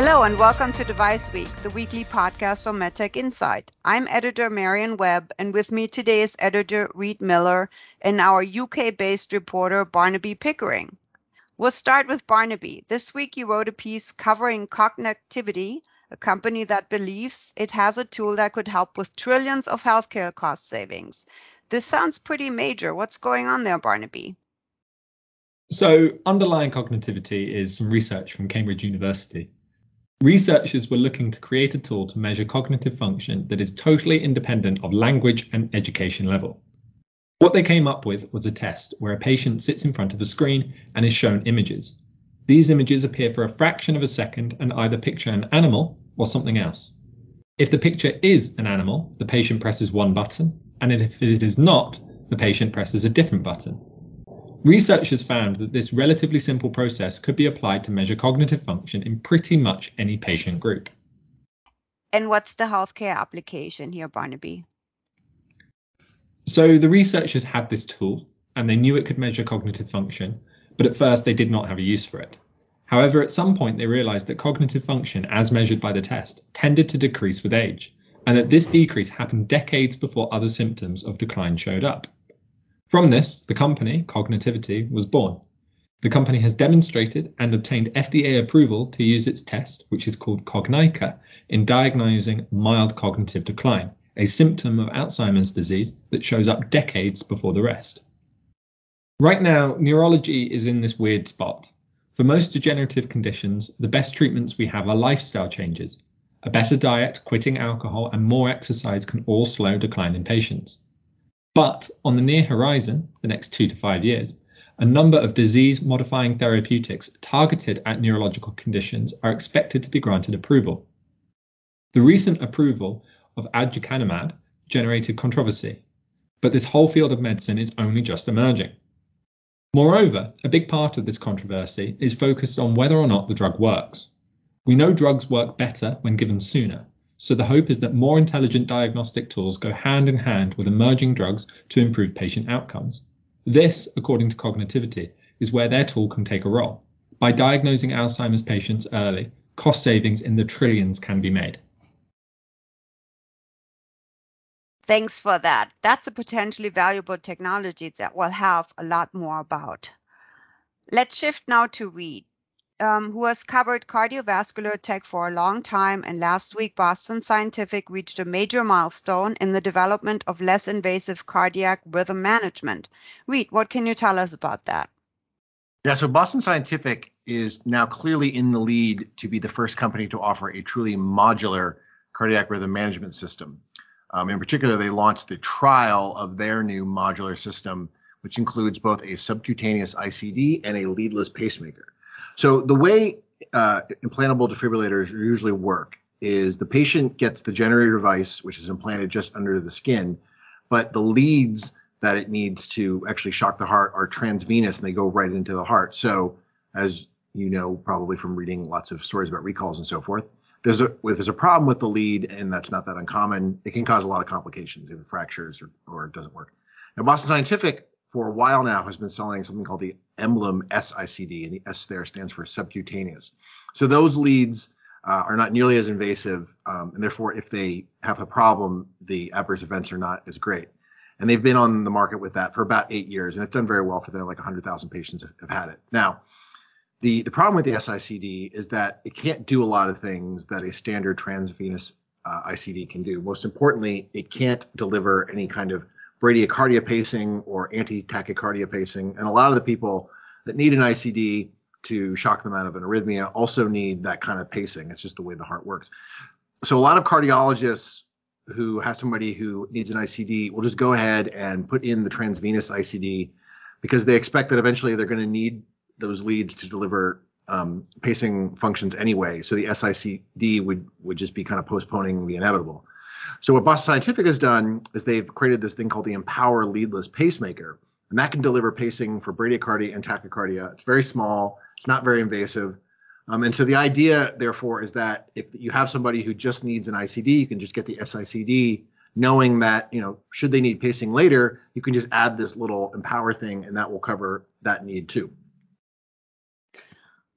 Hello and welcome to Device Week, the weekly podcast on MedTech Insight. I'm editor Marion Webb, and with me today is editor Reed Miller and our UK-based reporter Barnaby Pickering. We'll start with Barnaby. This week you wrote a piece covering Cognetivity, a company that believes it has a tool that could help with trillions of healthcare cost savings. This sounds pretty major. What's going on there, Barnaby? So, underlying Cognetivity is some research from Cambridge University. Researchers were looking to create a tool to measure cognitive function that is totally independent of language and education level. What they came up with was a test where a patient sits in front of a screen and is shown images. These images appear for a fraction of a second and either picture an animal or something else. If the picture is an animal, the patient presses one button, and if it is not, the patient presses a different button. Researchers found that this relatively simple process could be applied to measure cognitive function in pretty much any patient group. And what's the healthcare application here, Barnaby? So the researchers had this tool and they knew it could measure cognitive function, but at first they did not have a use for it. However, at some point they realized that cognitive function, as measured by the test, tended to decrease with age, and that this decrease happened decades before other symptoms of decline showed up. From this, the company, Cognetivity, was born. The company has demonstrated and obtained FDA approval to use its test, which is called Cognica, in diagnosing mild cognitive decline, a symptom of Alzheimer's disease that shows up decades before the rest. Right now, neurology is in this weird spot. For most degenerative conditions, the best treatments we have are lifestyle changes. A better diet, quitting alcohol, and more exercise can all slow decline in patients. But on the near horizon, the next two to five years, a number of disease modifying therapeutics targeted at neurological conditions are expected to be granted approval. The recent approval of aducanumab generated controversy, but this whole field of medicine is only just emerging. Moreover, a big part of this controversy is focused on whether or not the drug works. We know drugs work better when given sooner, so the hope is that more intelligent diagnostic tools go hand in hand with emerging drugs to improve patient outcomes. This, according to Cognetivity, is where their tool can take a role. By diagnosing Alzheimer's patients early, cost savings in the trillions can be made. Thanks for that. That's a potentially valuable technology that we'll have a lot more about. Let's shift now to Reed um, who has covered cardiovascular tech for a long time, and last week Boston Scientific reached a major milestone in the development of less invasive cardiac rhythm management. Reed, what can you tell us about that? Yeah, so Boston Scientific is now clearly in the lead to be the first company to offer a truly modular cardiac rhythm management system. Um, in particular, they launched the trial of their new modular system, which includes both a subcutaneous ICD and a leadless pacemaker. So the way uh, implantable defibrillators usually work is the patient gets the generator device, which is implanted just under the skin, but the leads that it needs to actually shock the heart are transvenous and they go right into the heart. So as you know, probably from reading lots of stories about recalls and so forth, there's a if there's a problem with the lead, and that's not that uncommon. It can cause a lot of complications, it fractures or, or it doesn't work. Now, Boston Scientific for a while now has been selling something called the Emblem SICD, and the S there stands for subcutaneous. So those leads uh, are not nearly as invasive, um, and therefore, if they have a problem, the adverse events are not as great. And they've been on the market with that for about eight years, and it's done very well for them. Like 100,000 patients have, have had it. Now, the the problem with the SICD is that it can't do a lot of things that a standard transvenous uh, ICD can do. Most importantly, it can't deliver any kind of bradycardia pacing or anti-tachycardia pacing. And a lot of the people that need an ICD to shock them out of an arrhythmia also need that kind of pacing. It's just the way the heart works. So a lot of cardiologists who have somebody who needs an ICD will just go ahead and put in the transvenous ICD because they expect that eventually they're going to need those leads to deliver um, pacing functions anyway. So the SICD would would just be kind of postponing the inevitable. So what Boston Scientific has done is they've created this thing called the Empower Leadless Pacemaker, and that can deliver pacing for bradycardia and tachycardia. It's very small, it's not very invasive. Um, and so the idea, therefore, is that if you have somebody who just needs an ICD, you can just get the SICD, knowing that you know should they need pacing later, you can just add this little Empower thing, and that will cover that need too.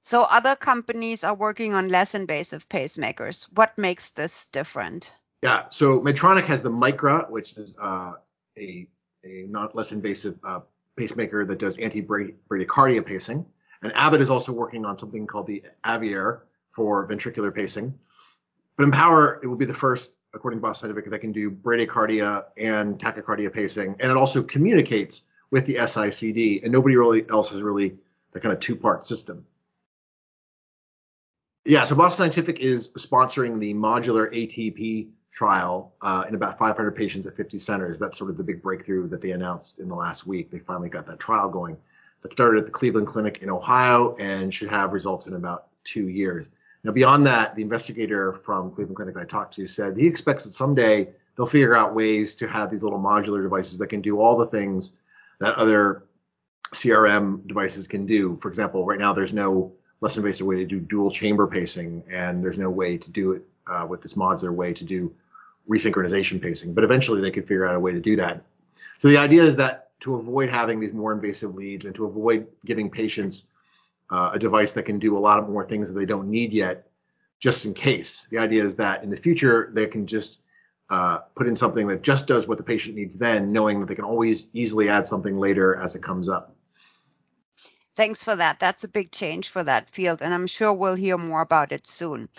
So other companies are working on less invasive pacemakers. What makes this different? Yeah, so Medtronic has the Micra, which is uh, a a not less invasive uh, pacemaker that does anti-bradycardia pacing. And Abbott is also working on something called the Aveir for ventricular pacing. But Empower, it will be the first, according to Boston Scientific, that can do bradycardia and tachycardia pacing. And it also communicates with the SICD. And nobody really else has really the kind of two-part system. Yeah, so Boston Scientific is sponsoring the modular ATP trial uh, in about 500 patients at 50 centers. That's sort of the big breakthrough that they announced in the last week. They finally got that trial going. That started at the Cleveland Clinic in Ohio and should have results in about two years. Now, beyond that, the investigator from Cleveland Clinic I talked to said he expects that someday they'll figure out ways to have these little modular devices that can do all the things that other CRM devices can do. For example, right now there's no less invasive way to do dual chamber pacing, and there's no way to do it uh, with this modular way to do resynchronization pacing. But eventually they could figure out a way to do that. So the idea is that to avoid having these more invasive leads and to avoid giving patients uh, a device that can do a lot of more things that they don't need yet, just in case. The idea is that in the future they can just uh, put in something that just does what the patient needs then, knowing that they can always easily add something later as it comes up. Thanks for that. That's a big change for that field, and I'm sure we'll hear more about it soon.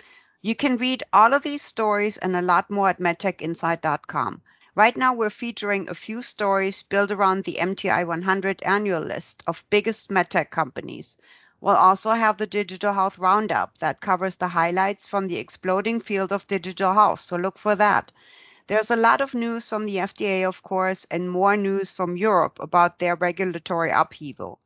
You can read all of these stories and a lot more at medtechinsight.com. Right now, we're featuring a few stories built around the MTI 100 annual list of biggest medtech companies. We'll also have the Digital Health Roundup that covers the highlights from the exploding field of digital health, so look for that. There's a lot of news from the FDA, of course, and more news from Europe about their regulatory upheaval.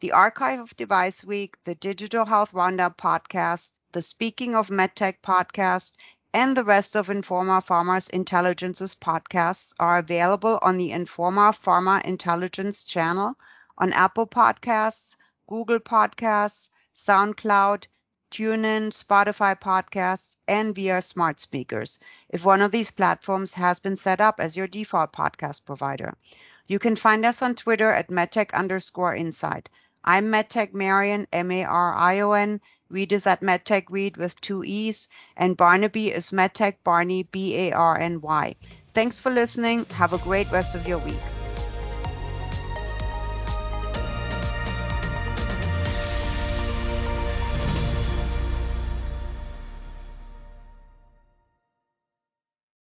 The Archive of Device Week, the Digital Health Roundup podcast, the Speaking of MedTech podcast, and the rest of Informa Pharma's Intelligences podcasts are available on the Informa Pharma Intelligence channel on Apple Podcasts, Google Podcasts, SoundCloud, TuneIn, Spotify podcasts, and via smart speakers if one of these platforms has been set up as your default podcast provider. You can find us on Twitter at medtech underscore insight. I'm MedTech Marion, M-A-R-I-O-N. Reed is at MedTech Reed with two E's, and Barnaby is MedTech Barney, B-A-R-N-Y. Thanks for listening. Have a great rest of your week.